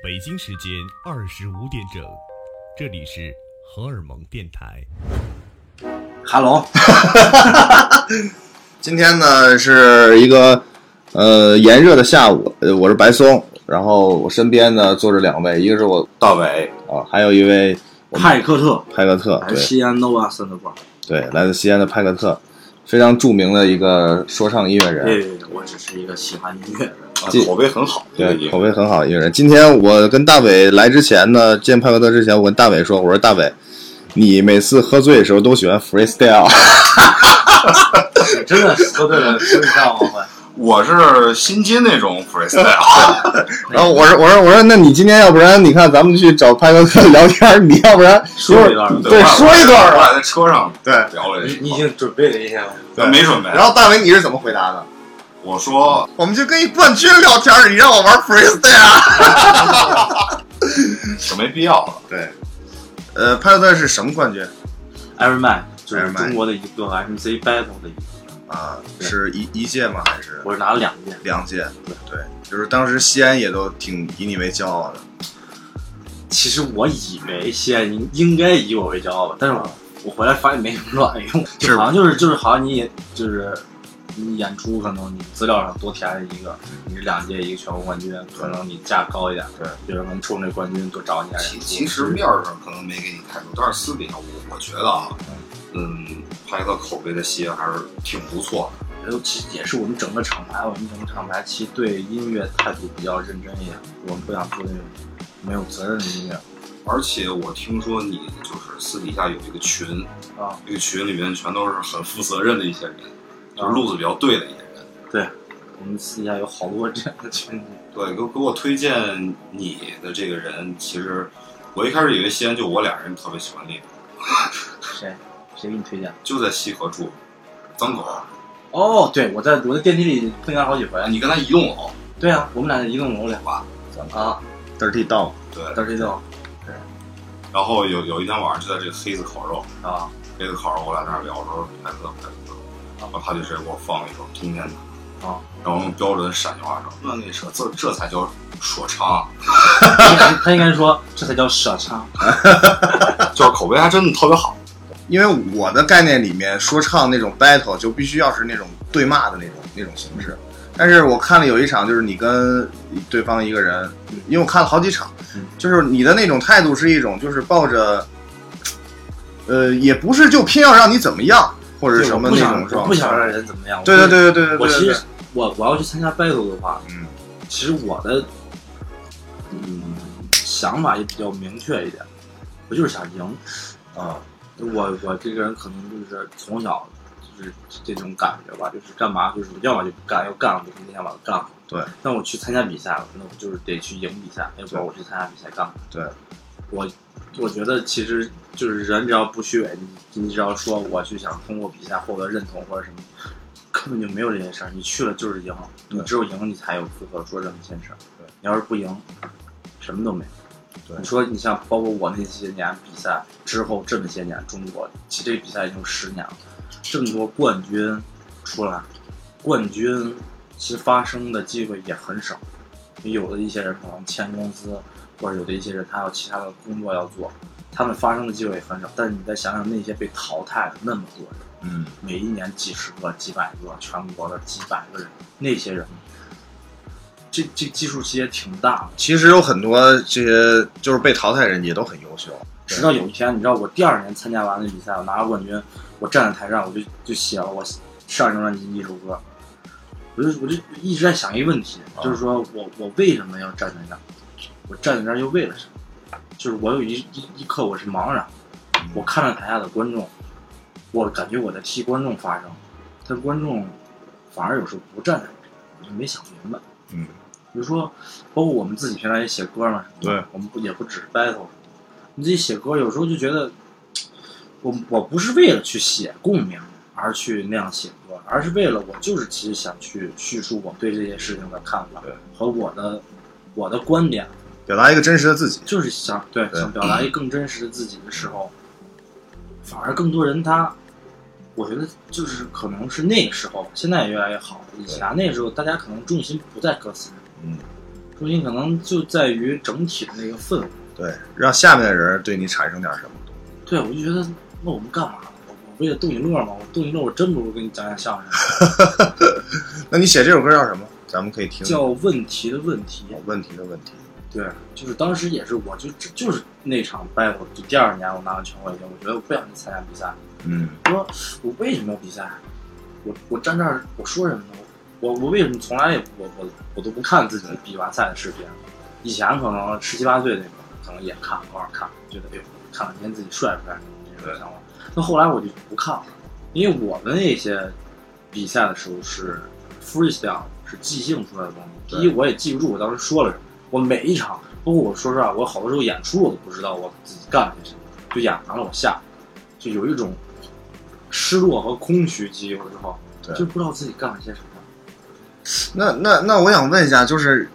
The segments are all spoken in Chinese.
北京时间二十五点整，这里是荷尔蒙电台。哈喽，今天呢是一个呃炎热的下午，呃我是白松，然后我身边呢坐着两位，一个是我大伟，啊，还有一位派克特，派克特，对。来西安 Nova 三的馆。对，来自西安的派克特，非常著名的一个说唱音乐人，对，我只是一个喜欢音乐的人。啊口碑很好，对，口碑很好的音乐人。今天我跟大伟来之前呢，见派克特之前，我跟大伟说，我说大伟，你每次喝醉的时候都喜欢 freestyle，真的喝醉了，说这样吗？我是新金那种 freestyle，然后我说我说我说，那你今天要不然你看咱们去找派克特聊天，你要不然说一段对我说一段吧我俩在车上对聊了一你你已经准备了一下了？没准备。然后大伟你是怎么回答的？我说我们就跟一冠军聊天，你让我玩 freestyle。就没必要了。对，呃，派克特是什么冠军 Iron Man 就是中国的一个 MC battle 的一个，啊？是一一届吗？还是我是拿了两届。两届？对，就是当时西安也都挺以你为骄傲的。其实我以为西安应应该以我为骄傲吧，但是我我回来发现没什么卵用，就好像就是就是好像你就是你演出可能你资料上多填了一个，你是两届一个全国冠军，可能你价高一点，对，有人能冲这冠军多找你点。其其实面儿上可能没给你太多，但是私底下我我觉得啊，嗯，拍个口碑的戏还是挺不错的。尤其也是我们整个厂牌，我们整个厂牌其实对音乐态度比较认真一点，我们不想做那种没有责任的音乐而且我听说你就是私底下有一个群，啊。这个群里面全都是很负责任的一些人，就是路子比较对的一些人。对我们私底下有好多这样的群体，对，给给我推荐你的这个人，其实我一开始以为西安就我俩人特别喜欢 你，谁谁给你推荐？就在西河住，脏狗，哦，对，我在我在电梯里碰见他好几回。你跟他一栋楼，对啊，我们俩在一栋楼里哇，啊，Dirty Dog，对，到这就然后有有一天晚上就在这个黑子烤肉，啊，黑子烤肉，我俩在那儿聊说派克派克，然后他就直接给我放了一首《听见的》，啊，然后用标准的陕西话说，那那这这这才叫说唱，他应该说这才叫说唱。就是口碑还真的特别好。因为我的概念里面，说唱那种 battle 就必须要是那种对骂的那种那种形式。但是我看了有一场，就是你跟对方一个人，因为我看了好几场嗯，就是你的那种态度是一种，就是抱着，呃，也不是就偏要让你怎么样，或者什么那种是吧？不想让人怎么样？对对对对对对,我其实我我要去参加 battle 的话，嗯，其实我的嗯想法也比较明确一点，我就是想赢啊。我我这个人可能就是从小就是这种感觉吧，就是干嘛就是要么就不干，要干了就那天把它干了。对。那我去参加比赛了，那我就是得去赢比赛，要不然我去参加比赛干嘛？对。我我觉得其实就是人只要不虚伪，你你只要说我去想通过比赛获得认同或者什么，根本就没有这件事儿。你去了就是赢，你只有赢你才有资格说这么一件事儿。对，你要是不赢，什么都没有。对你说你像包括我那些年比赛之后这么些年，中国其实这比赛已经十年了，这么多冠军出来，冠军其实发生的机会也很少，有的一些人可能签公司，或者有的一些人他有其他的工作要做，他们发生的机会也很少。但是你再想想那些被淘汰的那么多人，嗯，每一年几十个、几百个，全国的几百个人，那些人，这这基数其实也挺大的。其实有很多这些就是被淘汰人也都很优秀。直到有一天，你知道我第二年参加完那比赛，我拿了冠军，我站在台上，我就就写了我上一张专辑一首歌，我就我就一直在想一个问题，就是说我我为什么要站在那儿？我站在那儿又为了什么？就是我有一一一刻我是茫然，我看着台下的观众，我感觉我在替观众发声，但观众反而有时候不站在这儿，我就没想明白。嗯，比如说，包括我们自己平常也写歌嘛，什么的对，我们不也不只是 battle，你自己写歌有时候就觉得，我我不是为了去写共鸣而去那样写歌，而是为了我就是其实想去叙述我对这些事情的看法和我的我的观点，表达一个真实的自己。就是想对对想表达一个更真实的自己的时候，反而更多人他，我觉得就是可能是那个时候，现在也越来越好。以前那个时候，大家可能重心不在歌词上，嗯，重心可能就在于整体的那个氛围。对，让下面的人对你产生点什么。对，我就觉得，那我们干嘛我为了逗你乐吗？我逗你乐，我真不如跟你讲讲相声。那你写这首歌叫什么？咱们可以听。叫问题的问题。问题的问题。对，就是当时也是，我就就就是那场 battle，就第二年我拿了全国冠军，我觉得我不想去参加比赛。嗯。说，我为什么要比赛？我我站这儿我说什么呢？我我为什么从来也我我我都不看自己比完赛的视频？以前可能十七八岁那会儿，可能也看，偶尔看，觉得哎呦，看两天自己帅不帅这种想法。那后来我就不看了，因为我的那些比赛的时候是 freestyle，是即兴出来的东西。第一，我也记不住我当时说了什么。我每一场，包括我说实话，我好多时候演出我都不知道我自己干了些什么，就演完了我下，就有一种失落和空虚。其实有的时候就不知道自己干了些什么。那那那，我想问一下，就是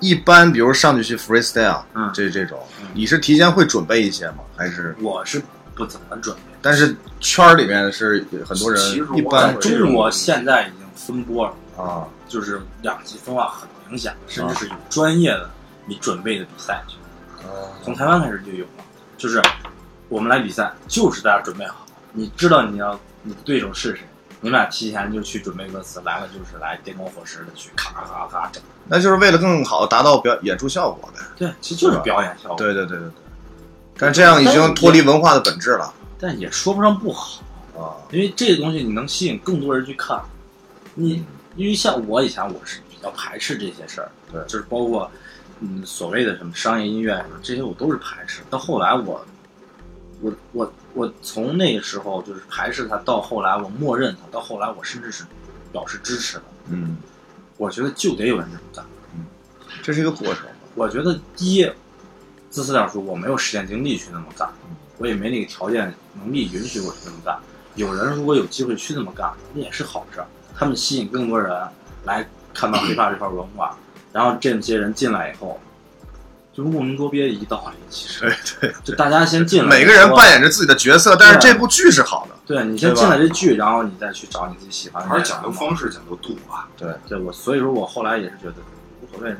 一般比如上去去 freestyle，嗯，这这种，你是提前会准备一些吗？还是我是不怎么准备？但是圈儿里面是很多人，一般中国现在已经分波了啊，就是两极分化很明显，甚至是有专业的你准备的比赛去。从台湾开始就有了，就是我们来比赛，就是大家准备好，你知道你要你的对手是谁。你们俩提前就去准备歌词，来了就是来电光火石的去咔咔咔整，那就是为了更好达到表演出效果呗。对，其实就是表演效果。对对对对对。但这样已经脱离文化的本质了。但也说不上不好啊，因为这个东西你能吸引更多人去看。你因为像我以前我是比较排斥这些事儿，对，就是包括嗯所谓的什么商业音乐什么这些我都是排斥。到后来我我我。我从那个时候就是排斥它，到后来我默认它，到后来我甚至是表示支持的。嗯，我觉得就得有人这么干。嗯，这是一个过程。我觉得第一，自私点说，我没有时间精力去那么干，我也没那个条件能力允许我去那么干。有人如果有机会去那么干，那也是好事儿。他们吸引更多人来看到 hiphop 这块文化，然后这些人进来以后。就是莫名多憋一道理，其实对对，就大家先进来，每个人扮演着自己的角色，但是这部剧是好的。对你先进来这剧，然后你再去找你自己喜欢的。还是讲究方式，讲究度吧。对对，我所以说我后来也是觉得无所谓，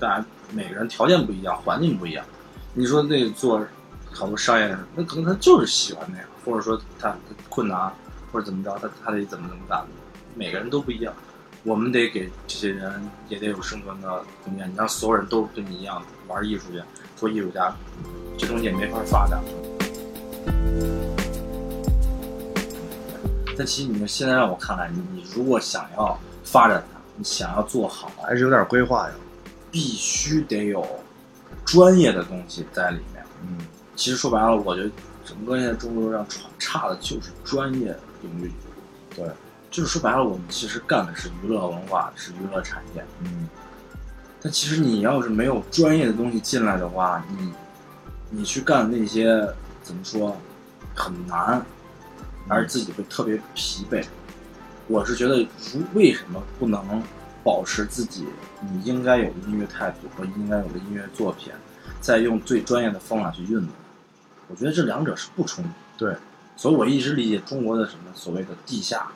大家每个人条件不一样，环境不一样。你说那做好多商业，那可能他就是喜欢那样，或者说他困难或者怎么着，他他得怎么怎么干，每个人都不一样。我们得给这些人也得有生存的空间。你让所有人都跟你一样玩艺术去，做艺术家，这东西也没法发展。但其实你们现在让我看来，你你如果想要发展它，你想要做好，还是有点规划呀。必须得有专业的东西在里面。嗯，其实说白了，我觉得整个现在中国上差的就是专业领域。对。就是说白了，我们其实干的是娱乐文化，是娱乐产业。嗯，但其实你要是没有专业的东西进来的话，你你去干那些怎么说很难，而自己会特别疲惫。我是觉得，如为什么不能保持自己你应该有的音乐态度和应该有的音乐作品，再用最专业的方法去运作？我觉得这两者是不冲突。对，所以我一直理解中国的什么所谓的地下。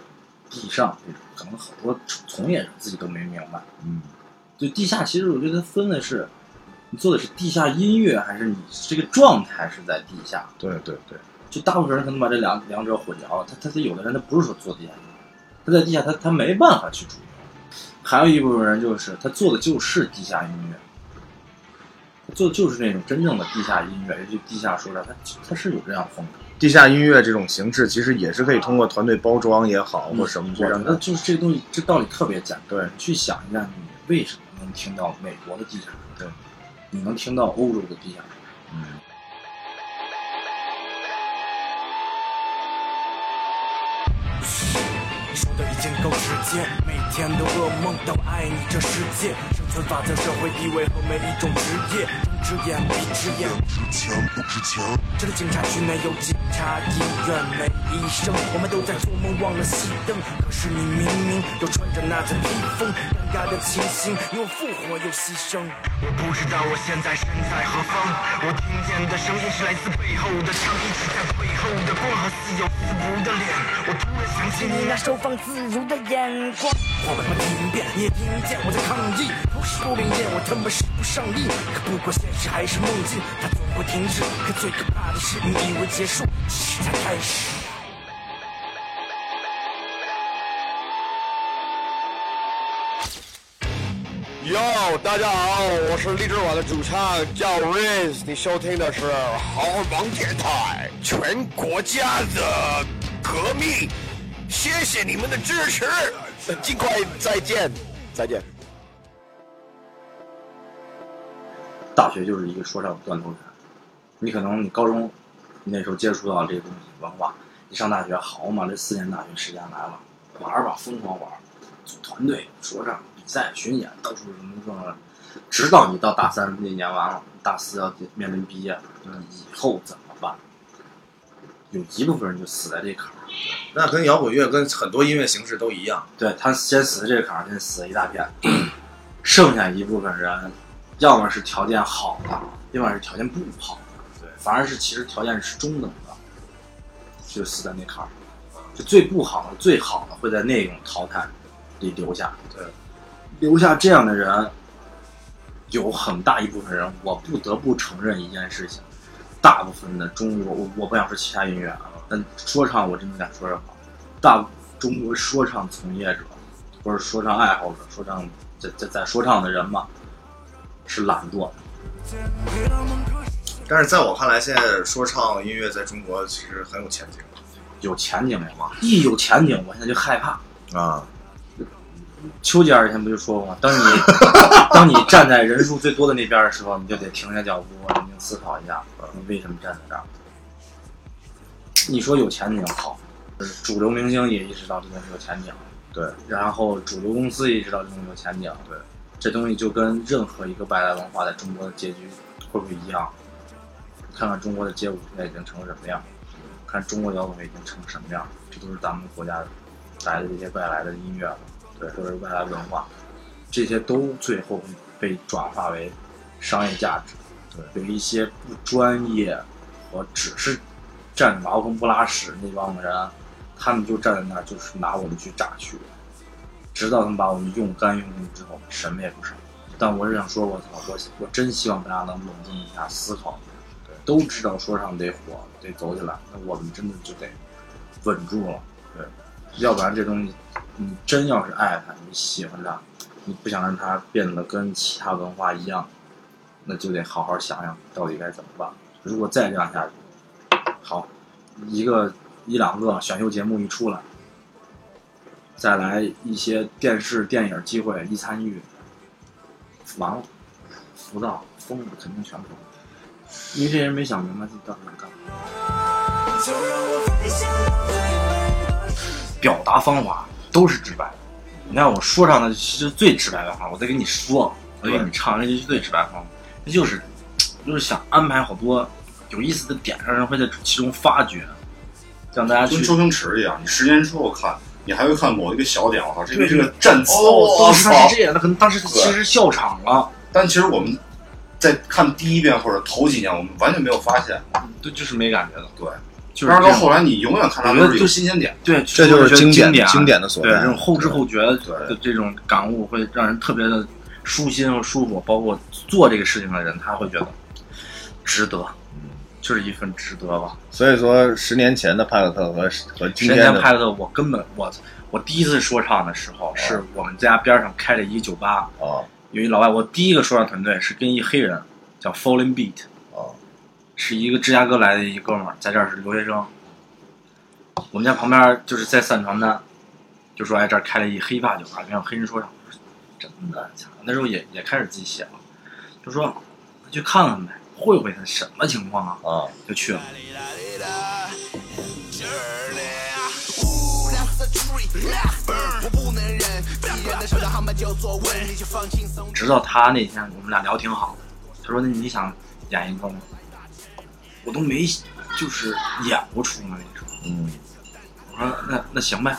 地上这种可能好多从业者自己都没明白，嗯，就地下其实我觉得分的是，你做的是地下音乐，还是你这个状态是在地下？对对对，就大部分人可能把这两两者混淆了。他他他有的人他不是说做地下音乐，他在地下他他没办法去主流，还有一部分人就是他做的就是地下音乐，做的就是那种真正的地下音乐，尤其地下说唱，他他是有这样风格。地下音乐这种形式，其实也是可以通过团队包装也好，或什么，去让。那就是这个东西，这道理特别简单。对，去想一下，你为什么能听到美国的地下？对，你能听到欧洲的地下？嗯。够直接，每天的噩梦到爱你这世界，生存法则、社会地位和每一种职业。睁只眼闭只眼，不值钱不值钱。这里警察局内有警察，医院没医生，我们都在做梦，忘了熄灯。可是你明明都穿着那件披风。该的清醒，因为复活又牺牲。我不知道我现在身在何方，我听见的声音是来自背后的枪，一直在背后的光和似有似无的脸。我突然想起你那收放自如的眼光。我他妈听遍，你也听见我在抗议，不是不灵验，我他妈是不上瘾。可不管现实还是梦境，它总会停止。可最可怕的是，你以为结束，其实才开始。哟，大家好，我是荔枝网的主唱叫 Riz，你收听的是好王电台，全国家的革命，谢谢你们的支持，尽快再见，再见。大学就是一个说唱断头台。你可能你高中你那时候接触到这些东西文化，你上大学好嘛，这四年大学时间来了，玩吧，疯狂玩，组团队、说唱、比赛、巡演，到处什么什么，直到你到大三那年完了，大四要面临毕业，那以后怎么办？有一部分人就死在这坎儿，那跟摇滚乐跟很多音乐形式都一样，对他先死在这个坎儿，先死了一大片，剩下一部分人，要么是条件好的，要么是条件不好的，对，反而是其实条件是中等的，就死在那坎儿，就最不好的、最好的会在那种淘汰里留下，对，留下这样的人，有很大一部分人，我不得不承认一件事情，大部分的中国，我我不想说其他音乐啊，但说唱我真的敢说什么，大中国说唱从业者或者说唱爱好者、说唱在在在说唱的人嘛，是懒惰的。但是在我看来，现在说唱音乐在中国其实很有前景有前景吗？一有前景，我现在就害怕。啊。邱吉尔以前不就说过吗？当你 当你站在人数最多的那边的时候，你就得停下脚步，冷静思考一下，你为什么站在这儿？你说有前景好，主流明星也意识到这东西有前景，对，然后主流公司也意识到这东西有前景，对，这东西就跟任何一个外来文化在中国的结局会不会一样？看看中国的街舞现在已经成什么样，看中国摇滚乐已经成什么样，这都是咱们国家来的这些外来的音乐，对，都是外来文化，这些都最后被转化为商业价值。对，有一些不专业和只是占茅坑不拉屎那帮的人，他们就站在那儿，就是拿我们去榨取，直到他们把我们用干用尽之后，什么也不剩。但我是想说，我操，我我真希望大家能冷静一下思考，对，都知道说唱得火，得走起来，那我们真的就得稳住了，对，要不然这东西，你真要是爱他，你喜欢他，你不想让他变得跟其他文化一样，那就得好好想想到底该怎么办。如果再这样下去，好，一个一两个选秀节目一出来，再来一些电视电影机会一参与，完了，浮躁疯了，肯定全疯。因为这些人没想明白自己到底想干嘛。表达方法都是直白的。你看我说唱的是最直白的话，我再给你说，我再给你唱，那就是最直白的方法，那就是就是想安排好多有意思的点，让人会在其中发掘，让大家去跟周星驰一样，你十年之后看，你还会看某一个小点，我操，这个这个站姿，哦，我当时他是！这样，那可能当时其实笑场了，但其实我们在看第一遍或者头几年，我们完全没有发现。对，就是没感觉的，对，就是到后来，你永远看他们都是有新鲜点。对，这就是经典典经典的所对，在这种后知后觉的这种感悟，会让人特别的舒心和舒服。包括做这个事情的人，他会觉得值得，就是一份值得吧。所以说，十年前的派克特和和今十年天的前派克特，我根本我我第一次说唱的时候，是我们家边上开了一个酒吧，哦有一老外，我第一个说唱团队是跟一黑人叫 Falling Beat，哦是一个芝加哥来的一哥们儿，在这儿是留学生。我们家旁边就是在散传单，就说哎这儿开了一黑发酒吧，让黑人说唱。我说真的假的？那时候也也开始自己写了，就说去看看呗，会会他什么情况啊？啊，就去了。直到他那天我们俩聊挺好，他说那你想演一个吗？我都没就是演不出来那种。嗯我说那那行呗，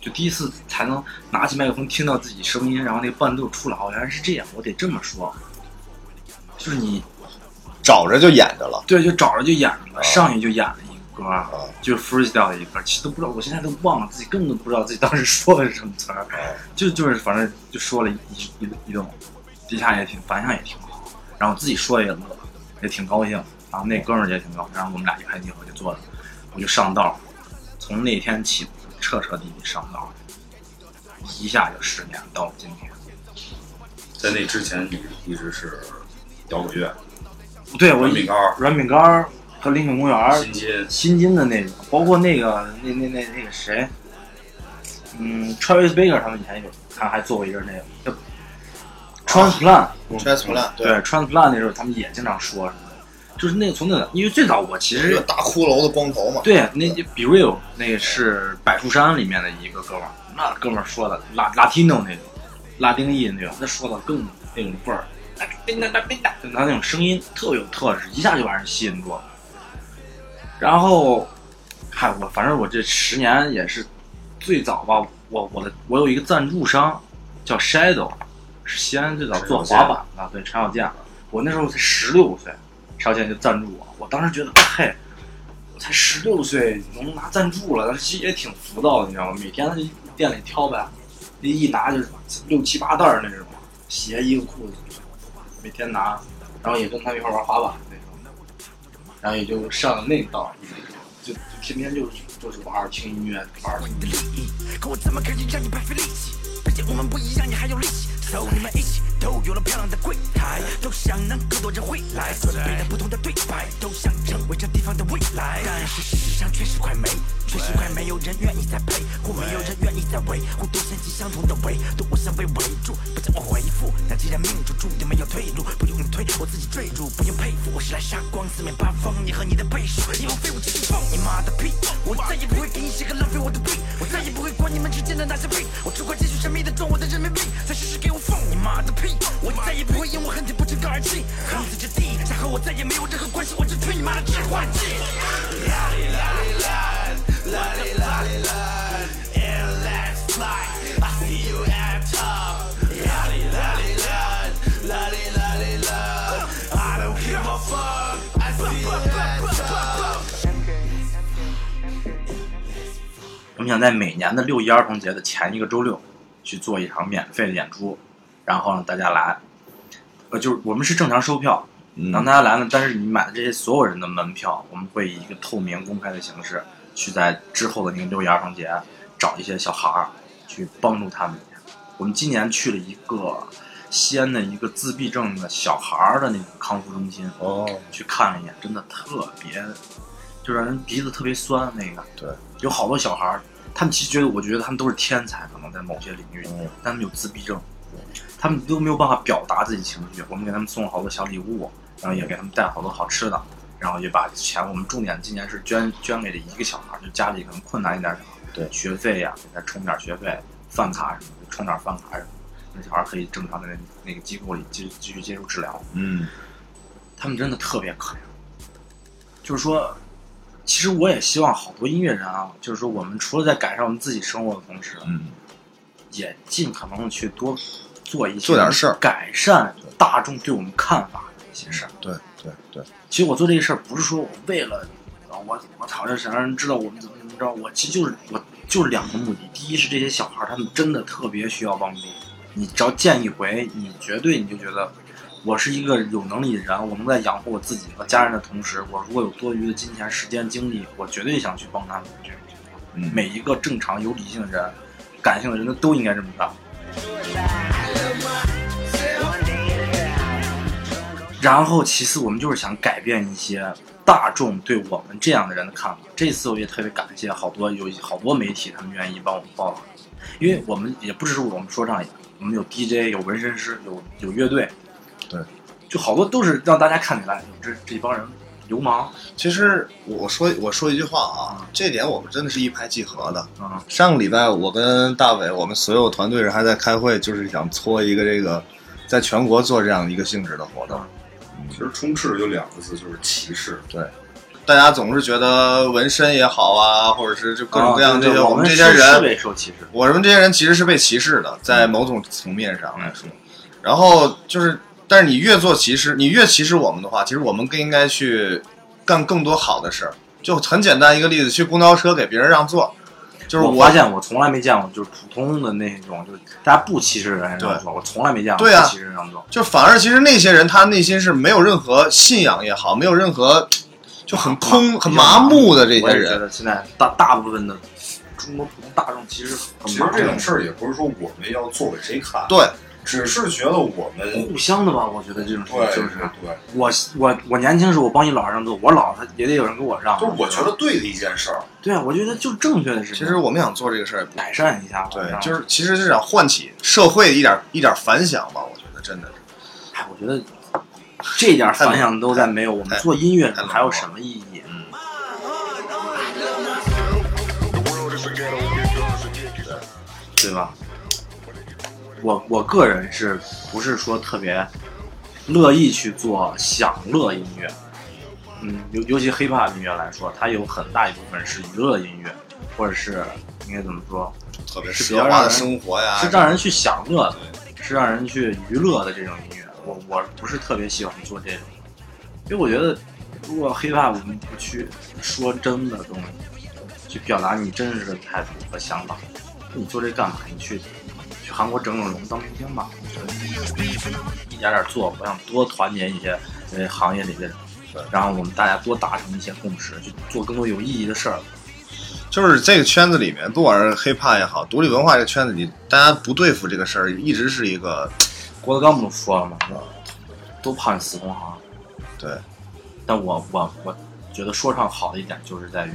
就第一次才能拿起麦克风听到自己声音，然后那个伴奏出来，哦，原来是这样，我得这么说。就是你找着就演着了。对，就找着就演着了，上去就演了一个歌，啊就是 freestyle 的一个歌，其实都不知道，我现在都忘了自己根本都不知道自己当时说的是什么词儿，就就是反正就说了一一一顿，底下也挺反响也挺好，然后自己说也乐，也挺高兴，然后那哥们儿也挺高兴，然后我们俩一拍即合就坐了，我就上道，从那天起彻彻底底上道，一下就十年到了今天。在那之前你一直是摇滚乐、对我软饼干儿、软饼干儿和林肯公园儿新街，新金的那种，包括那个那那那那个谁，嗯，Travis Baker 他们以前有，他还做过一阵那个叫 Transplant，、transplant 对 Transplant 那时候他们也经常说什么的，就是那个从那个，因为最早我其实一个大骷髅的光头嘛。对那 Be Real 那个是百树山里面的一个哥们儿，那哥们儿说的拉 Latino 那种拉丁裔那种，那说的更那种味儿，叮当当叮当，就他那种声音特别有特质，一下就把人吸引住了。然后，嗨，我反正我这十年也是最早吧，我我的我有一个赞助商叫 Shadow，是西安最早做滑板的，对陈小健，我那时候才十六岁，陈小健就赞助我，我当时觉得，嘿，我才十六岁能拿赞助了，但是其实也挺浮躁的，你知道吗？每天店里挑呗，一一拿就是六七八袋儿那种，鞋衣服裤子，每天拿，然后也跟他们一块玩滑板那种，然后也就上了那个道，就天天就是就是玩听音乐玩。So 你们一起都有了漂亮的柜台，都想能更多人会来，准备了不同的对白，都想成为这地方的未来。但是事实上确实快没，确实快没有人愿意再陪，或没有人愿意再维护，都掀起相同的围，都我想被围住，不叫我回复。但既然命中注定没有退路，不用你推，我自己坠入，不用佩服，我是来杀光四面八方你和你的倍数，以后废物继续放你妈的屁！我再也不会给你写个浪费我的币，我再也不会管你们之间的那些病，我只会继续神秘的赚我的人民币，再试试给我放你妈的屁！我再也不会因我恨铁不成钢而气，恨死这地，这和我再也没有任何关系，我只吹你妈的致幻剂。And let's fly. I see you at top. I don't give a fuck. I see you at top. 我们想在每年的六一儿童节的前一个周六去做一场免费的演出，然后让大家来。呃，就是我们是正常收票，让大家来呢。但是你买的这些所有人的门票，我们会以一个透明公开的形式，去在之后的那个六一儿童节找一些小孩儿，去帮助他们。我们今年去了一个西安的一个自闭症的小孩儿的那种康复中心，哦，去看了一眼，真的特别，就让人鼻子特别酸。那个对，有好多小孩儿，他们其实觉得，我觉得他们都是天才，可能在某些领域，嗯但他们有自闭症，他们都没有办法表达自己情绪。我们给他们送了好多小礼物，然后也给他们带了好多好吃的，然后也把钱，我们重点今年是捐捐给了一个小孩儿，就家里可能困难一点对学费呀、给他充点儿学费，饭卡什么的，充点儿饭卡什么的，那小孩儿可以正常的在那个机构里继继续接受治疗。嗯，他们真的特别可怜。就是说，其实我也希望好多音乐人啊，就是说我们除了在改善我们自己生活的同时，嗯，也尽可能的去多做一些做点事儿改善大众对我们看法的一些事儿。对对对，其实我做这些事儿不是说我为了啊，我我讨厌想让人知道我们怎么怎么着，我其实就是我就是两个目的。第一是这些小孩他们真的特别需要帮助，你只要见一回，你绝对你就觉得我是一个有能力的人，我能在养活我自己和家人的同时，我如果有多余的金钱、时间、精力，我绝对想去帮他们。这种情况，嗯每一个正常有理性的人、感性的人，他都应该这么干。然后，其次，我们就是想改变一些大众对我们这样的人的看法。这次我也特别感谢好多有好多媒体，他们愿意帮我们报道，因为我们也不只是我们说唱演，我们有 DJ，有纹身师，有有乐队，对，就好多都是让大家看起来这这帮人流氓其实我说我说一句话啊，这点我们真的是一拍即合的。啊、上个礼拜我跟大伟，我们所有团队人还在开会，就是想搓一个这个，在全国做这样一个性质的活动。其实充斥就两个字，就是歧视。对，大家总是觉得纹身也好啊，或者是就各种各样这些，啊对对我们这些人，被受歧视。我们这些人其实是被歧视的，在某种层面上来说。然后就是，但是你越做歧视，你越歧视我们的话，其实我们更应该去干更多好的事儿。就很简单一个例子，去公交车给别人让座，就是我发现我从来没见过，就是普通的那种，就是大家不歧视人让座，我从来没见过对啊不歧视人让座。就反而其实那些人他内心是没有任何信仰也好，没有任何就很空、很麻木的这些我也觉人。得现在大大部分的中国普通大众其实很其麻木实这种事儿也不是说我们要做给谁看，对，只是觉得我们互相的吧。我觉得这种事对情就是对，我我我年轻时候我帮你姥让座，我老他也得有人给我让。就是我觉得对的一件事儿。对啊，我觉得就正确的事情。其实我们想做这个事儿，改善一下，对，就是其实是想唤起社会一点一点反响吧。我觉得真的是。哎，我觉得这点反响都在没有，我们做音乐还有什么意义？对吧？我我个人是不是说特别乐意去做享乐音乐？嗯，尤尤其 hiphop 音乐来说，它有很大一部分是娱乐音乐，或者是应该怎么说？特别是奢华的生活呀，是让人去享乐的，是让人去娱乐的这种音乐。我我不是特别喜欢做这种，因为我觉得，如果 hiphop 我们不去说真的东西，去表达你真实的态度和想法，你做这干嘛？你去去韩国整整容当明星吧，一点点做。我想多团结一些呃行业里的人，然后我们大家多达成一些共识，去做更多有意义的事儿。就是这个圈子里面，不管是 hiphop 也好，独立文化这个圈子里，大家不对付这个事儿，一直是一个郭德纲不都说了吗？都怕你死同行。对。但我我我觉得说唱好的一点就是在于，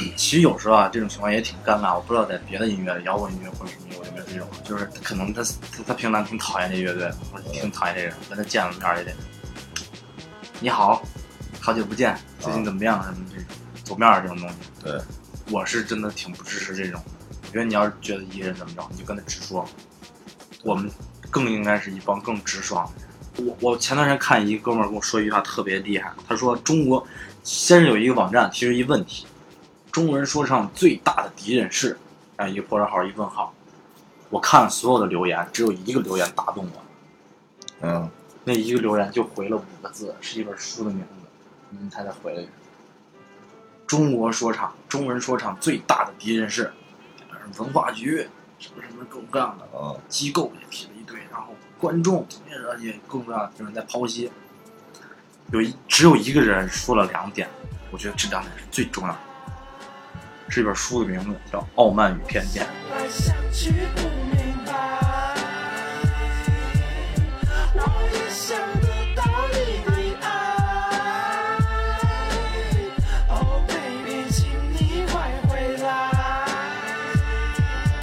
其实有时候啊，这种情况也挺尴尬。我不知道在别的音乐、摇滚音乐或者什么有没有这种，就是可能他他他平常挺讨厌这乐队，或者挺讨厌这人，跟他见了面也得，你好，好久不见，最近怎么样？什么这种走面儿这种东西。对。我是真的挺不支持这种的。我觉得你要是觉得一个人怎么着，你就跟他直说。我们更应该是一帮更直爽的人。我我前段时间看一哥们儿跟我说一句话特别厉害，他说中国先是有一个网站提出一问题，中文说唱最大的敌人是，啊一个破折号一问号，我看了所有的留言，只有一个留言打动我，嗯，那一个留言就回了五个字，是一本书的名字，你猜他回了一个？中国说唱，中文说唱最大的敌人是文化局，什么什么各种各样的嗯机构也提了一堆，然后观众也也各种各样的人在剖析。有一只有一个人说了两点，我觉得这两点是最重要的。是一本书的名字叫《傲慢与偏见》。来想去不明白，我也想得到你的爱。Oh baby，请你快回来。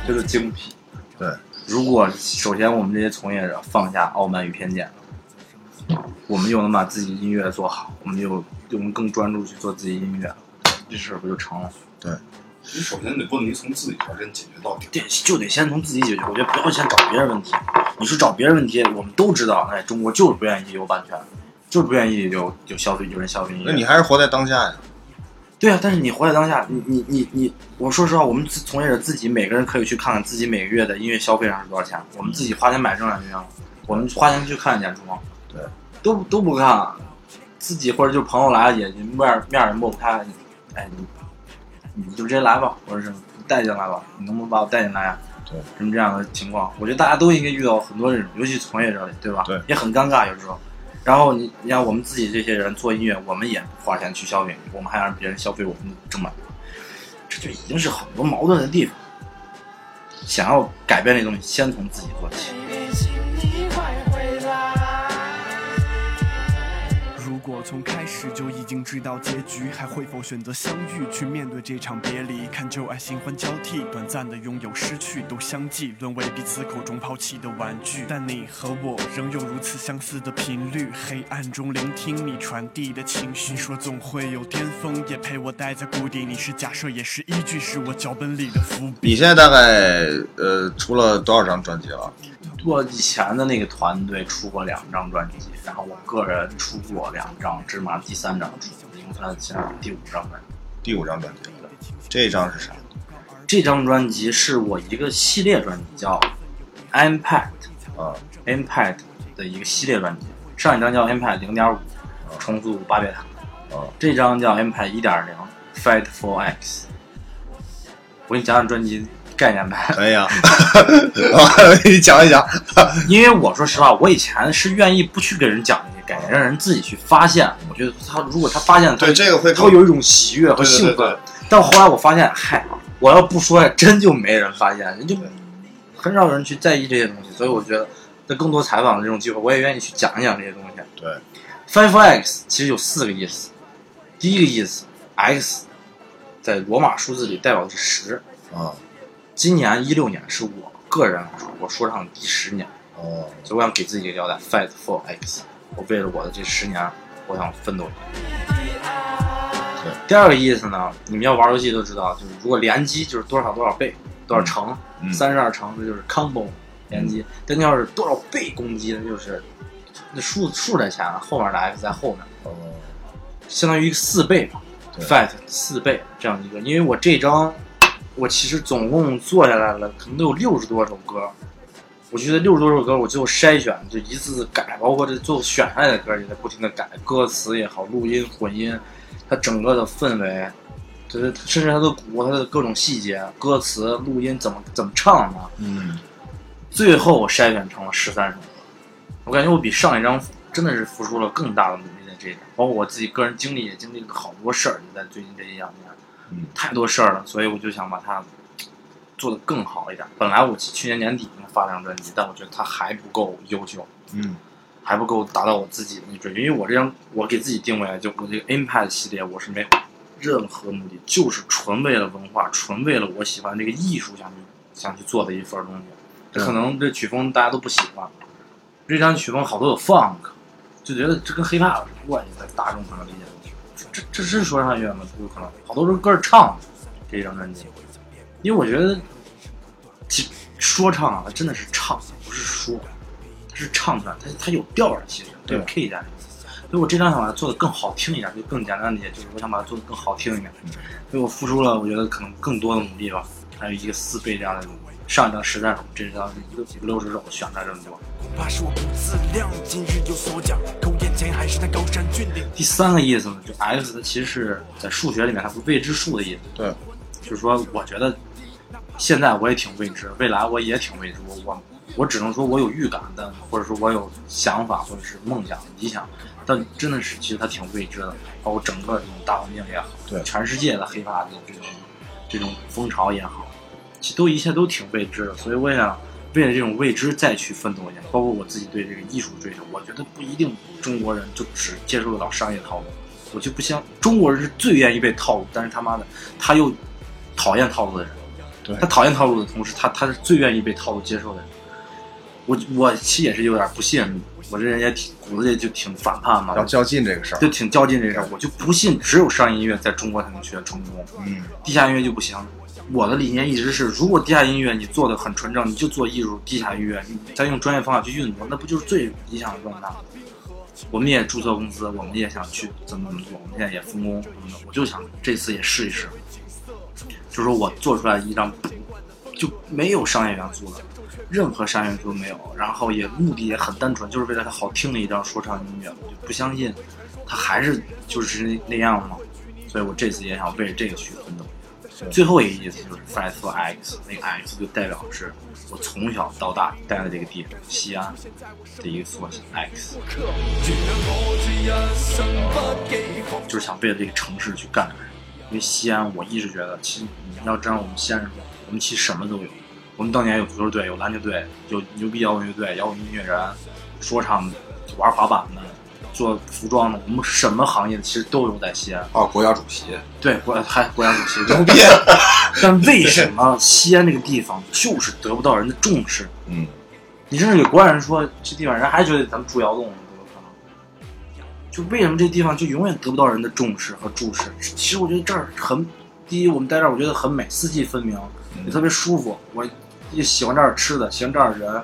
这个精辟。对，如果首先我们这些从业者放下傲慢与偏见，我们又能把自己音乐做好，我们又又能更专注去做自己音乐，这事儿不就成了？你首先得问题从自己这儿先解决到底。得就得先从自己解决。我觉得不要先找别人问题。你说找别人问题，我们都知道，哎，中国就是不愿意有版权，就是不愿意有有消费有人消费。那你还是活在当下呀。对啊，但是你活在当下，你你你你，我说实话，我们自从业者自己每个人可以去看看自己每个月的音乐消费上是多少钱。我们自己花钱买正版音乐，我们花钱去看演出，对，都都不看，自己或者就朋友来了也面儿面儿也抹不开，哎你你就直接来吧，或者是你带进来吧，你能不能把我带进来呀、对，什么这样的情况，我觉得大家都应该遇到很多这种，尤其从业者里，对吧？对也很尴尬有时候。然后你你看我们自己这些人做音乐，我们也花钱去消费，我们还让别人消费我们的正版，这就已经是很多矛盾的地方。想要改变这东西，先从自己做起。果从开始就已经知道结局，还会否选择相遇，去面对这场别离？看旧爱新欢交替，短暂的拥有失去都相继，沦为彼此口中抛弃的玩具。但你和我仍有如此相似的频率，黑暗中聆听你传递的情绪。你说总会有巅峰，也陪我待在谷底。你是假设，也是依据，是我脚本里的伏笔。你现在大概呃出了多少张专辑了？我以前的那个团队出过两张专辑，然后我个人出过两张，芝麻第三张出，一共算现在是第五张专辑。第五张专辑，这张是啥？这张专辑是我一个系列专辑，叫 Impact 啊 Impact 的一个系列专辑。上一张叫 Impact 零点五，重塑巴别塔。啊这张叫 Impact 一点零，Fight for X。我给你讲讲专辑概念呗。可以啊，你讲一讲。因为我说实话，我以前是愿意不去给人讲这些概念，让人自己去发现。我觉得他如果他发现，他对这个会他会有一种喜悦和兴奋。对对但后来我发现，嗨，我要不说，真就没人发现，人就很少有人去在意这些东西。所以我觉得，在更多采访的这种机会，我也愿意去讲一讲这些东西。对，Five X 其实有四个意思。第一个意思，X 在罗马数字里代表的是十。啊今年一六年是我个人来说，我说唱的第十年。哦所以我想给自己一个交代，fight for X。我为了我的这十年，我想奋斗。对。第二个意思呢，你们要玩游戏都知道，就是如果连击就是多少多少倍，多少乘，嗯三十二乘这就是 combo 连击。但你要是多少倍攻击那，就是那数数在前，后面的 X 在后面，哦相当于四倍吧对，fight 四倍这样一个。因为我这张，我其实总共做下来了，可能都有六十多首歌。我觉得六十多首歌，我最后筛选，就一次次改，包括这最后选下来的歌也在不停的改，歌词也好，录音混音，它整个的氛围，就是甚至它的鼓，它的各种细节，歌词、录音怎么怎么唱的，嗯最后我筛选成了十三首歌。我感觉我比上一张真的是付出了更大的努力在这一点，包括我自己个人经历也经历了好多事儿，就在最近这一两年，嗯太多事儿了，所以我就想把它做得更好一点。本来我去年年底应该发了张专辑，但我觉得它还不够优秀，嗯还不够达到我自己的那水平。因为我这张我给自己定位，就我这个 Impact 系列，我是没有任何目的，就是纯为了文化，纯为了我喜欢这个艺术想去想去做的一份东西。这可能这曲风大家都不喜欢，这张曲风好多有 funk，就觉得这跟 hiphop 有什么关系？在大众可能理解不这是说唱音乐吗？有可能，好多是歌是唱的这一张专辑，因为我觉得，其说唱啊，它真的是唱，不是说，它是唱出来，它它有调儿，其实它有 K 在里面。所以我这张想把它做的更好听一点，就更简单一些，就是我想把它做的更好听一点。所以我付出了，我觉得可能更多的努力吧，还有一个四倍这样的努力。上一张十三首，这张一个五六十首，选了这么多。恐怕是我不自量，今日有所讲，可我眼前还是那高山峻岭。第三个意思呢，就 X 它其实是在数学里面它是未知数的意思，对，就是说我觉得现在我也挺未知，未来我也挺未知，我我我只能说我有预感，但或者说我有想法或者是梦想、理想，但真的是其实它挺未知的，包括整个这种大环境也好，对全世界的黑怕的这种这种风潮也好，都一切都挺未知的，所以我也想为了这种未知再去奋斗一下，包括我自己对这个艺术追求，我觉得不一定中国人就只接受得了商业套路，我就不相中国人是最愿意被套路，但是他妈的他又讨厌套路的人，对他讨厌套路的同时，他他是最愿意被套路接受的人。我我其实也是有点不信，我这人也挺骨子里就挺反叛嘛，要较劲这个事儿就。挺较劲这事儿，我就不信只有商业音乐在中国才能取得成功，嗯地下音乐就不行。我的理念一直是，如果地下音乐你做的很纯正，你就做艺术地下音乐，你再用专业方法去运作，那不就是最理想的状态？我们也注册公司，我们也想去怎么怎么做，我们现在也分工什么的，我就想这次也试一试，就是说我做出来一张就没有商业元素的，任何商业元素都没有，然后也目的也很单纯，就是为了它好听的一张说唱音乐，我就不相信它还是就是那那样嘛，所以我这次也想为这个去奋斗。最后一个意思就是 fight for X，那个 X 就代表是我从小到大待的这个地方，西安的一个缩写 X，就是想为了这个城市去干点什么。因为西安，我一直觉得，其实你要知道，我们西安人，我们其实什么都有。我们当年有足球队，有篮球队，有牛逼摇滚乐队、摇滚音乐人、说唱、玩滑板的、做服装的，我们什么行业的其实都有在西安。哦国家主席，对，国还国家主席牛逼，但为什么西安这个地方就是得不到人的重视？嗯，你甚至给国外人说这地方，人还觉得咱们住窑洞呢，都有可能。就为什么这地方就永远得不到人的重视和注视？其实我觉得这儿很，第一，我们在这儿我觉得很美，四季分明，也特别舒服。我也喜欢这儿吃的，喜欢这儿的人，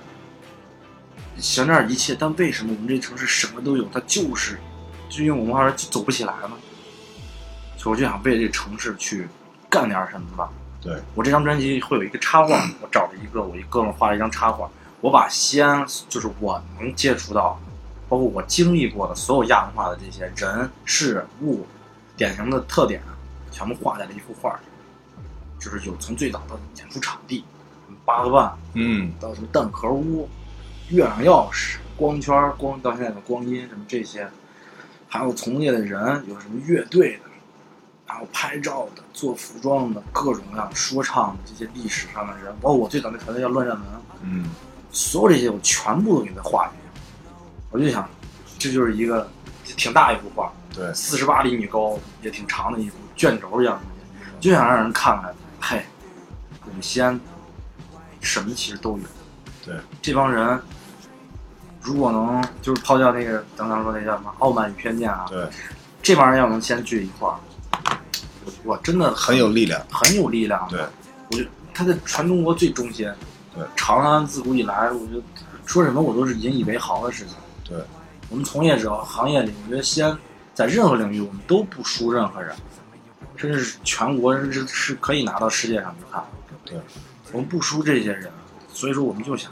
想这样一切，但为什么我们这城市什么都有，它就是，就因为我们话说走不起来嘛？所以我就想为这个城市去干点什么吧。对我这张专辑会有一个插画，我找了一个我一哥们儿画了一张插画，我把西安就是我能接触到，包括我经历过的所有亚文化的这些人事物典型的特点，全部画在了一幅画里。就是有从最早的演出场地，八个半嗯到什么蛋壳屋、月亮钥匙、光圈、光到现在的光阴什么这些，还有从业的人，有什么乐队的，然后拍照的、做服装的，各种各样说唱的这些历史上的人，包括我最早那团队叫乱战门，嗯所有这些我全部都给他画进去。我就想，这就是一个挺大一幅画，对四十八厘米高，也挺长的一幅卷轴一样的东西，就想让人看看，嘿，我们西安什么其实都有。对，这帮人如果能就是抛掉那个咱刚说那叫什么傲慢与偏见啊，对，这帮人要能先聚一块儿，我我真的很有力量。很有力量。对，我觉得他在全中国最中心。对，长安自古以来，我觉得说什么我都是引以为豪的事情。对，我们从业者行业里，我觉得西安在任何领域我们都不输任何人，甚至是全国是是可以拿到世界上去看。对，我们不输这些人，所以说我们就想，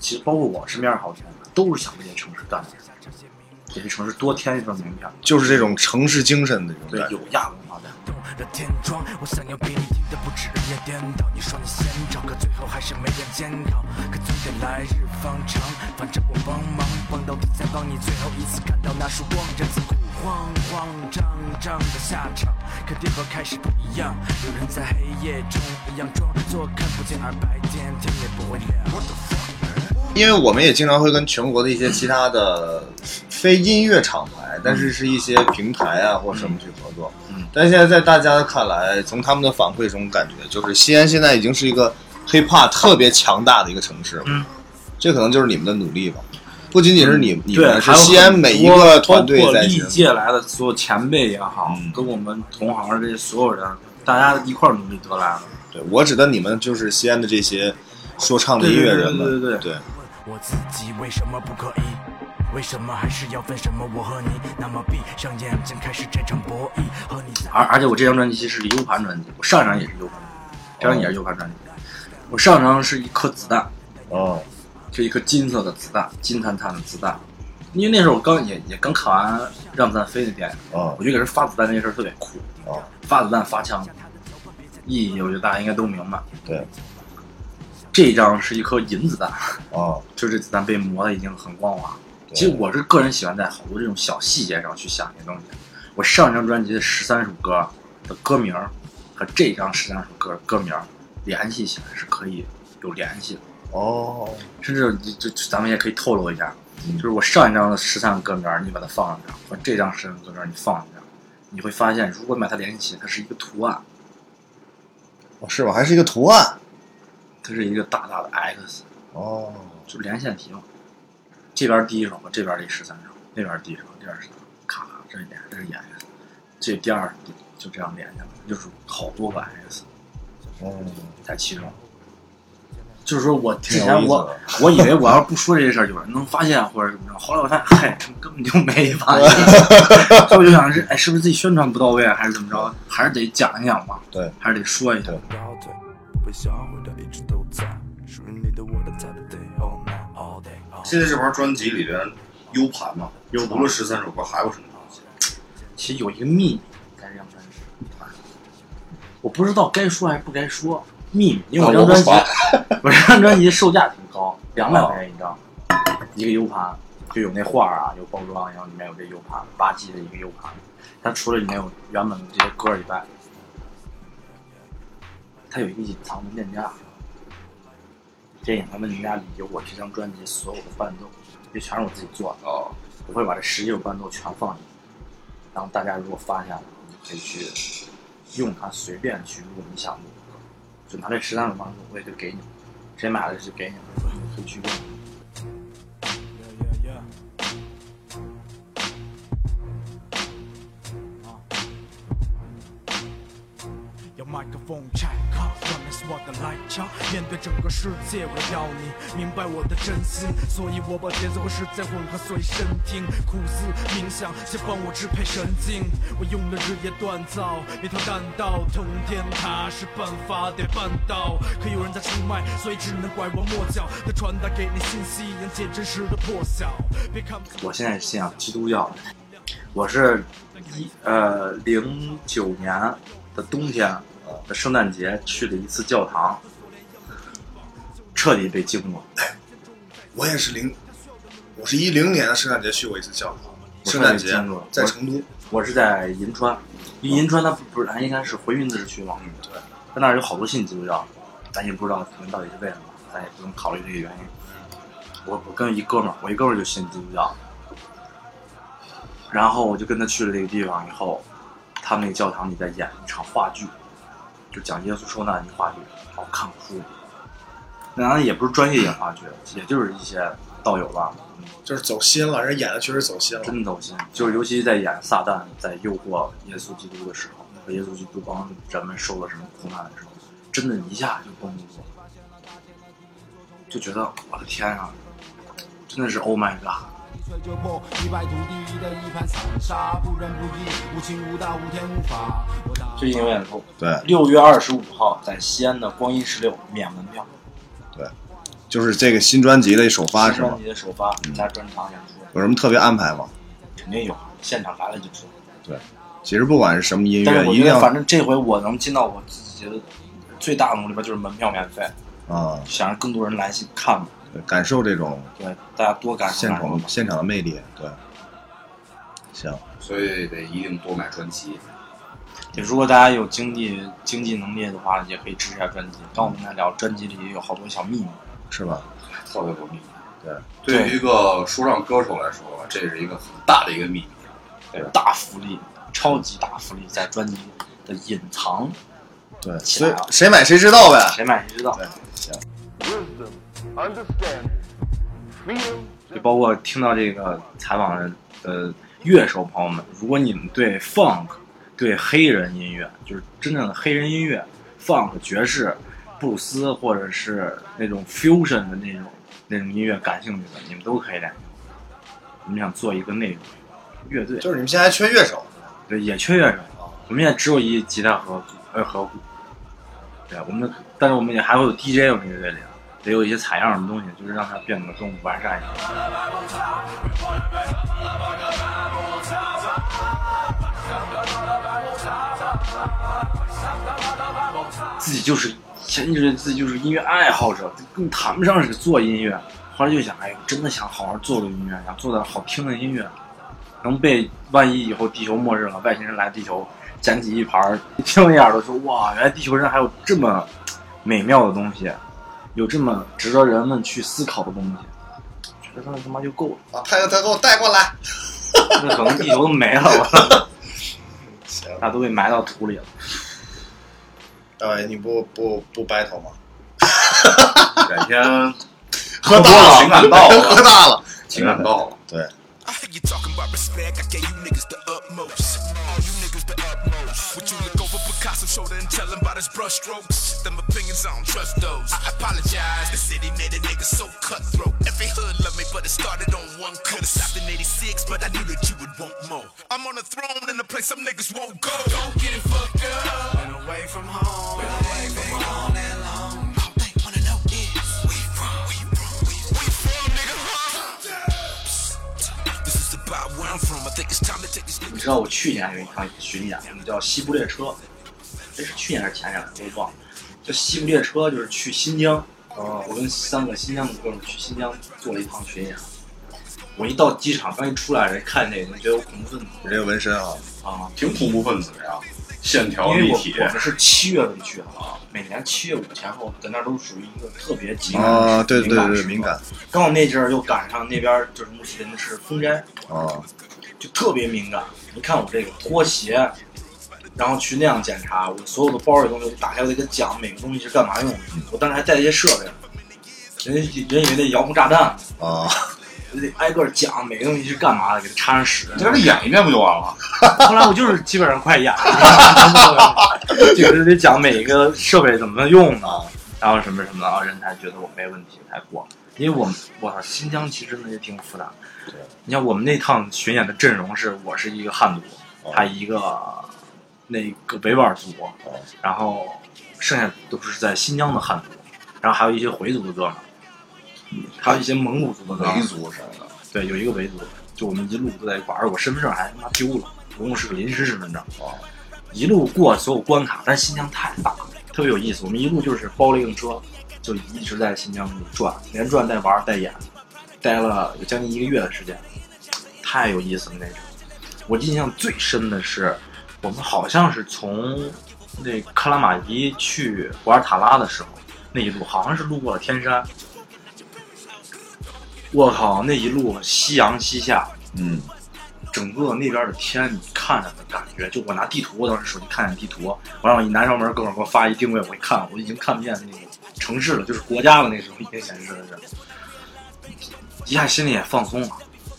其实包括我身边好多人都是想为这城市干点事，给这城市多添一份名片。就是这种城市精神的这种对，感觉有。亚文化在。的天窗，我想要比你不止日夜颠倒。你说你先找，可最后还是没人监考。可总得来日方长，反正我帮忙帮到底，再帮你最后一次看到那束光，这次苦慌慌张张的下场，肯定和开始不一样。有人在黑夜中一样装作看不见，而白天天也不会亮。因为我们也经常会跟全国的一些其他的非音乐厂牌，但是是一些平台啊或什么去合作。嗯，但现在在大家看来，从他们的反馈中感觉，就是西安现在已经是一个 hiphop 特别强大的一个城市。嗯，这可能就是你们的努力吧。不仅仅是你，你，们是西安每一个团队在一起。届来的所有前辈也好，嗯跟我们同行的这些所有人，大家一块儿努力得来的。对我指的你们就是西安的这些说唱的音乐人们。对对对对对我自己为什么不可以？为什么还是要分什么我和你？那么闭上眼睛开始这场博弈，和你。而而且我这张专辑其实是 U 盘专辑，我上一张也是 U 盘，这张也是 U 盘专辑。我上一张是一颗子弹，哦，是一颗金色的子弹，金灿灿的子弹。因为那时候我刚也也刚看完《让子弹飞》的电影，哦我觉得给人发子弹这件事儿特别酷。哦，发子弹发枪，意义我觉得大家应该都明白。对，这张是一颗银子弹，哦，就这子弹被磨的已经很光滑。其实我是个人喜欢在好多这种小细节上去想些东西。我上一张专辑的十三首歌的歌名和这张十三首歌歌名联系起来是可以有联系的，哦，甚至就就咱们也可以透露一下，嗯就是我上一张的十三个歌名你把它放上这儿，和这张十三个歌名你放上这儿，你会发现，如果你把它联系起来，它是一个图案，哦是吧？还是一个图案。它是一个大大的 X。哦，就连线题嘛。这边第一首和这边这十三首，那边第一首，这边是咔，这是连，这是演，这第二就这样连下来，就是好多个 X 哦，在其中。就是说我之前我我以为我要不说这些事儿，有人能发现或者怎么着，后来我发现，嗨，根本就没发现。所以我就想是，哎，是不是自己宣传不到位，啊还是怎么着？还是得讲一讲吧。对，还是得说一下对。高腿，不被销毁的一直都在，属于你的我的 Saturday all night all day all 现在这盘专辑里边 U 盘嘛，U 盘。除了十三首歌，还有什么东西？其实有一个秘密在这张专辑里，我不知道该说还是不该说秘密，因为我这张专辑，我这张专辑售价挺高，两百块钱一张，一个 U 盘，就有那画儿啊，有包装，然后里面有这 U 盘，八 G 的一个 U 盘，它除了里面有原本的这些歌以外，它有一个隐藏文件夹，这隐藏文件夹里有我这张专辑所有的伴奏，这全是我自己做的。哦，我会把这十几首伴奏全放进去，然后大家如果发现了，你就可以去用它随便去录你想录的歌，就拿这十三首伴奏，我也就给你，谁买了就给你，你可以去用。check 我的来车。面对整个世界，我要你明白我的真心，所以我把节奏和时间混合随身听，苦思冥想，先帮我支配神经。我用了日夜锻造，一条弹道通天塔是办法得办到，可有人在出卖，所以只能拐弯抹角的传达给你信息，眼见真实的破晓。别看我现在信仰基督教，我是一呃零九年的冬天的圣诞节去了一次教堂，彻底被惊了。我也是零，我是一零年的圣诞节去过一次教堂，圣诞节在成都。我是在银川，因为银川它不不是它应该是回民自治区嘛，嗯，对，在那儿有好多信基督教，咱也不知道可能到底是为什么，咱也不用考虑这个原因。我我跟一哥们儿，我一哥们儿就信基督教，然后我就跟他去了这个地方以后，他们那个教堂里在演一场话剧，就讲耶稣受难的话剧，好看哭。那当然也不是专业演话剧，也就是一些道友吧，嗯就是走心了，人演的确实走心了。真走心，就是尤其在演撒旦在诱惑耶稣基督的时候，和耶稣基督帮人们受了什么苦难的时候，真的一下就绷不住，就觉得我的天啊，真的是 Oh my God！吹就破，一败涂地的一盘散沙，不仁不义，无情无道，无天无法。我打最近有演出，对，六月二十五号在西安的光阴十六免门票，对就是这个新专辑的首发是吗新专？辑的首发加专场演出，有什么特别安排吗？肯定有，现场来了就知道。其实不管是什么音乐，但是我觉得，一定要反正这回我能尽到我自己的最大的努力吧，就是门票免费，啊，想让更多人来看嘛，对感受这种对，大家多感受现。场现场的魅力。对，行，所以得一定多买专辑。对，如果大家有经济经济能力的话，也可以支持一下专辑。刚我们在聊，专辑里有好多小秘密。是吧？特别多秘密。对，对于一个说唱歌手来说，这是一个很大的一个秘密。对，大福利，超级大福利，在专辑的隐藏，对，所以起来了谁买谁知道呗。谁买谁知道。对，行，就包括听到这个采访的呃乐手朋友们，如果你们对 funk、对黑人音乐，就是真正的黑人音乐，funk、爵士、布鲁斯或者是那种 fusion 的那种那种音乐感兴趣的，你们都可以来。我们想做一个那种乐队，就是你们现在还缺乐手，对，也缺乐手。我们现在只有一吉他和呃和鼓，对，我们，但是我们也还会有 DJ 我们乐队里，得有一些采样的东西，就是让它变得更完善一点。自己就是前一直觉得自己就是音乐爱好者，更谈不上是做音乐。后来就想，哎呦，真的想好好做个音乐，想做点好听的音乐，能被万一以后地球末日了，外星人来地球捡起一盘听一下都说哇，原来地球人还有这么美妙的东西，有这么值得人们去思考的东西，觉得他妈就够了。啊，他他给我带过来。那可能地球都没了，我操，行，大家都被埋到土里了。大伟，你不不不 battle 吗？改天喝大了，情感到了喝大了。情感到了，对，I hear you talking about respect. I gave you niggas the utmost. All you niggas the utmost. Would you look over Picasso's shoulder and tell him about his brushstrokes? Them opinions, I don't trust those. I apologize. The city made a nigga so cutthroat. Every hood love me, but it started on one coast. Could've stopped in 86, but I knew that you would want more. I'm on a throne in a place some niggas won't go. Don't get it fucked up. Been away from home. Been away from home that long. All they wanna know is where you from? Where you from? Where you, where you from, nigga? Huh? This is about where I'm from. I think it's time to take these 你 niggas. 知道我去年有一趟巡演，叫西部列车， 这是去年还是前年我都忘了。就西部列车就是去新疆，哦，我跟三个新疆的哥们儿去新疆做了一趟巡演。我一到机场，刚一出来，人看这个，觉得我恐怖分子你这个纹身啊，啊，挺恐怖分子的呀，线条因为我立体。我们是七月份去的啊，每年七月五前后，在那儿都属于一个特别极敏啊，的对对对，时敏感。刚好那阵儿又赶上那边儿就是穆斯林是封斋，啊，就特别敏感。你看我这个拖鞋，然后去那样检查，我所有的包里东西我打开，我得给讲每个东西是干嘛用的。我当时还带一些设备，人家人以为那遥控炸弹呢，啊，得挨个讲每个东西是干嘛的，给它插上屎。你给他演一遍不就完了？后来我就是基本上快演了，就是得讲每一个设备怎么用呢，然后什么什么的，然后人才觉得我没问题才过。因为我们我操，新疆其实真的也挺复杂。你像我们那趟巡演的阵容是，我是一个汉族，他一个那个维吾尔族，然后剩下都是在新疆的汉族，然后还有一些回族的哥们儿，还有一些蒙古族的哥们儿维族什么的，对，有一个维族，就我们一路都在一块儿，而我身份证还他妈丢了，我用是个临时身份证，一路过所有关卡，但是新疆太大了，特别有意思。我们一路就是包了一辆车，就一直在新疆转，连转带玩带演，待了有将近一个月的时间，太有意思了那种。我印象最深的是，我们好像是从那克拉玛依去博尔塔拉的时候，那一路好像是路过了天山。我靠，那一路夕阳西下，嗯，整个那边的天，你看着的感觉，就我拿地图，我当时手机看见地图，我让我一男上门哥们给我发一定位，我一看，我已经看不见那个城市了，就是国家了，那时候已经显示的是，一下心里也放松了，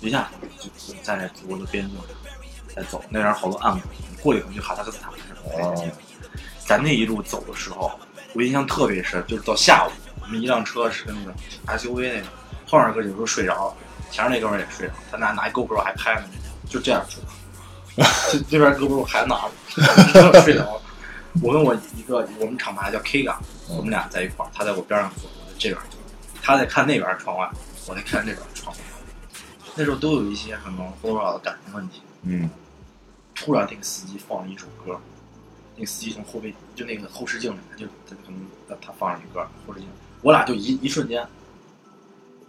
一下就就在那祖国的边境在走，那边好多暗谷，过一会儿就哈萨克斯坦。哦咱那一路走的时候，我印象特别深，就是到下午，我们一辆车是那个 SUV 那个，后面哥有时候睡着了，前面那哥们也睡着，他拿拿一 GoPro 还拍呢，就这样，就这边 GoPro 还拿着，睡着了。我跟我一个我们厂牌叫 K 港，我们俩在一块儿，他在我边上坐，我在这边坐，他在看那边窗外，我在看这边窗外。那时候都有一些可能多少的感情问题。嗯，突然那个司机放了一首歌，那个司机从后备就那个后视镜里面就他可能他他放了一歌后视镜，我俩就一一瞬间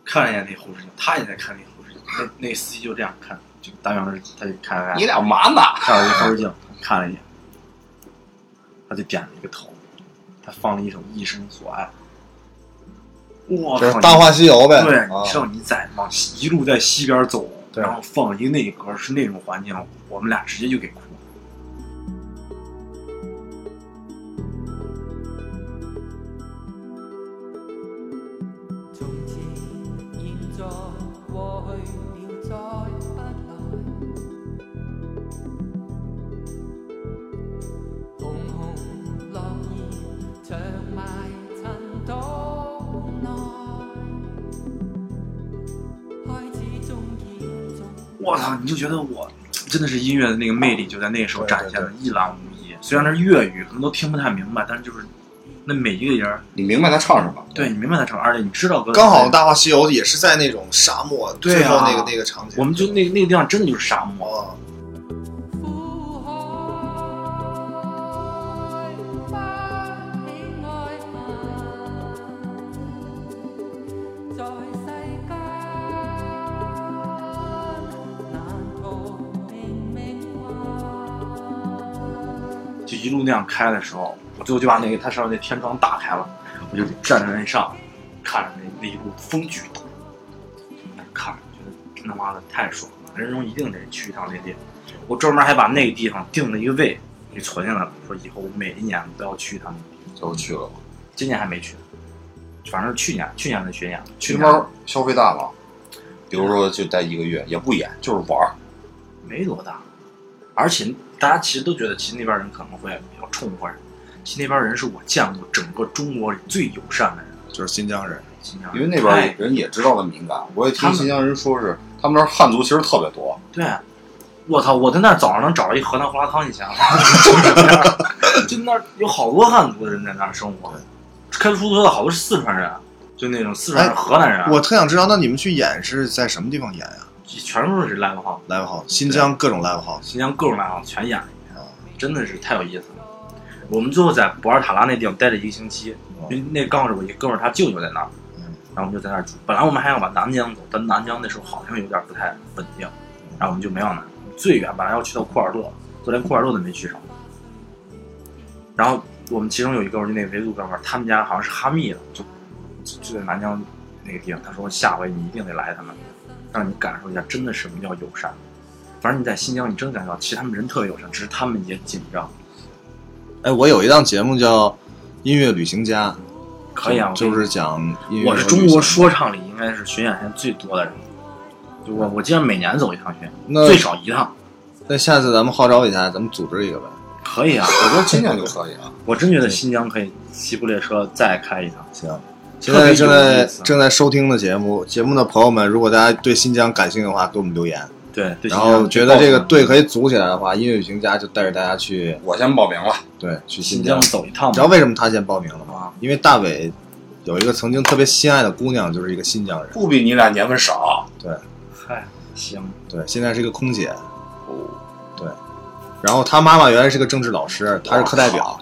看了一眼那后视镜，他也在看那后视镜，那那司机就这样看，就大明儿他就看看你俩嘛呢？看了一后视镜，看了一眼，他就点了一个头，他放了一首《一生所爱》。我靠！《大话西游》呗。对，啊你知道你在往西一路在西边走，对然后放一个那歌是那种环境，我们俩直接就给哭了。從前、現在、過去我操，你就觉得我真的是音乐的那个魅力就在那时候展现的一览无遗。虽然那是粤语，可能都听不太明白，但是就是那每一个人，你明白他唱什么？对你明白他唱，而且你知道歌。刚好《大话西游》也是在那种沙漠对啊最后那个那个场景，我们就那那个地方真的就是沙漠。那样开的时候，我最后就把那个它上面那天窗打开了，我就站在那上，看着那那一路风巨大，那看着觉得真他妈的太爽了，人生一定得去一趟那地。我专门还把那个地方定了一个位给存下来了，说以后每一年都要去一趟那个地方。最后去了吗？今年还没去，反正是去年去年的巡演，去那边消费大吗？比如说就待一个月，也不演，就是玩儿。没多大，而且大家其实都觉得，其实那边人可能会比较冲或者，其实那边人是我见过整个中国里最友善的人。就是新疆人。新疆因为那边人也知道的敏感。我也他们听新疆人说是，他们那儿汉族其实特别多。对，我操！我在那儿早上能找着一河南胡辣汤，你想想，就那儿有好多汉族的人在那儿生活，开出租车的好多是四川人，就那种四川人、哎河南人，我特想知道，那你们去演是在什么地方演呀全都是 live house，？live house，新疆各种 live house。新疆各种 live house 全演了一遍，真的是太有意思了。我们最后在博尔塔拉那地方待了一个星期，因为那刚好是我一哥们儿他舅舅在那儿，然后我们就在那儿住。本来我们还想往南疆走，但南疆那时候好像有点不太稳定，然后我们就没往南。最远本来要去到库尔勒，就连库尔勒都没去上。然后我们其中有一哥们儿，就那个维族哥们儿，他们家好像是哈密的，就就就在南疆那个地方。他说下回你一定得来他们，让你感受一下真的什么叫友善。反正你在新疆，你真感觉到，其实他们人特别友善，只是他们也紧张。哎，我有一档节目叫《音乐旅行家》，可以啊，就是讲音乐。我是中国说唱里应该是巡演现在最多的人，就我我基本每年走一趟学，那最少一趟。那下次咱们号召一下，咱们组织一个呗。可以啊，我觉得今年就可以啊。我真觉得新疆可以西部列车再开一趟。行，现在正在正在收听的节目节目的朋友们，如果大家对新疆感兴趣的话，给我们留言。对，对然后觉得这个队可以组起来的话，音乐旅行家就带着大家去，我先报名了。对，去新疆疆走一趟。你知道为什么他先报名了吗？啊？因为大伟有一个曾经特别心爱的姑娘，就是一个新疆人。不比你俩年份少。对嗨，行，对，现在是一个空姐。哦对，然后他妈妈原来是个政治老师，他是课代表。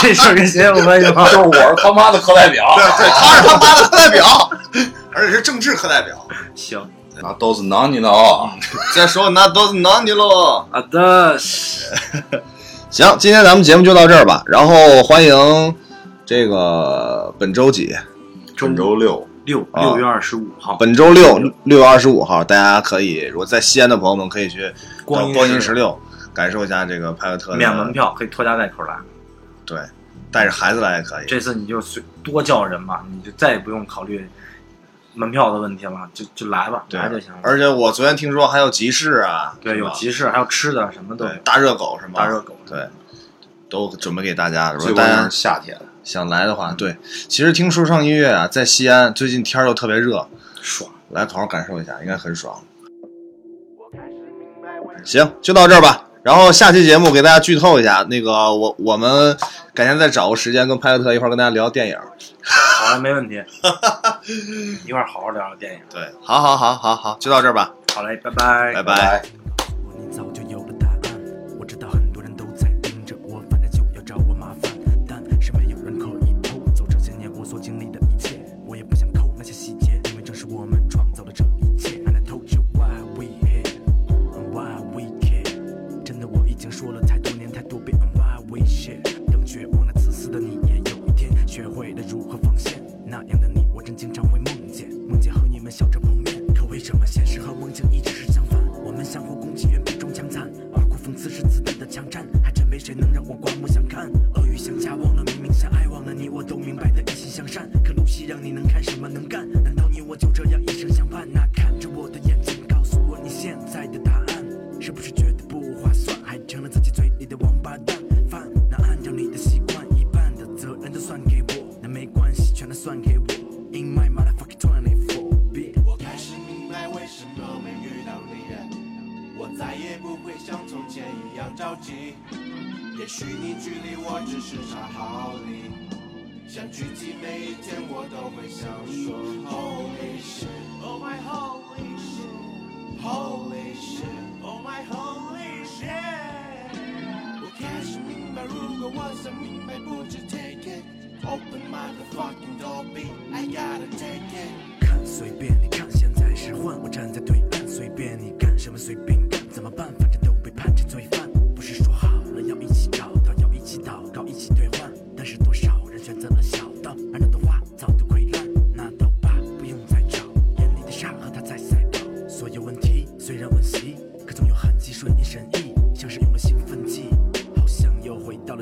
这事儿跟谁有关系吗？就是我是他妈的课代表。对对，他是 他妈的课代表，而且是政治课代表。行，那都是囊你的啊。再说那都是囊你喽。啊的，行，今天咱们节目就到这儿吧。然后欢迎这个本周几？本周六，六啊六月二十五号，本周六六月二十五号，大家可以如果在西安的朋友们可以去光光阴十十六感受一下这个派克特的免门。票，可以拖家带口来。对，带着孩子来也可以。这次你就随多叫人吧，你就再也不用考虑门票的问题了，就就来吧，来就行了。而且我昨天听说还有集市啊，对，有集市，还有吃的，什么都对。大热狗是吗？大热狗对，都准备给大家。如果大家是夏天。想来的话，对，其实听说唱音乐啊，在西安最近天儿又特别热，爽。来好好感受一下，应该很爽。行，就到这儿吧。然后下期节目给大家剧透一下，那个我我们改天再找个时间跟派克特一块儿跟大家聊电影。好的，没问题，一块儿好好聊聊电影。对，好好好好好，就到这儿吧，好嘞，拜拜，拜拜。你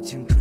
青春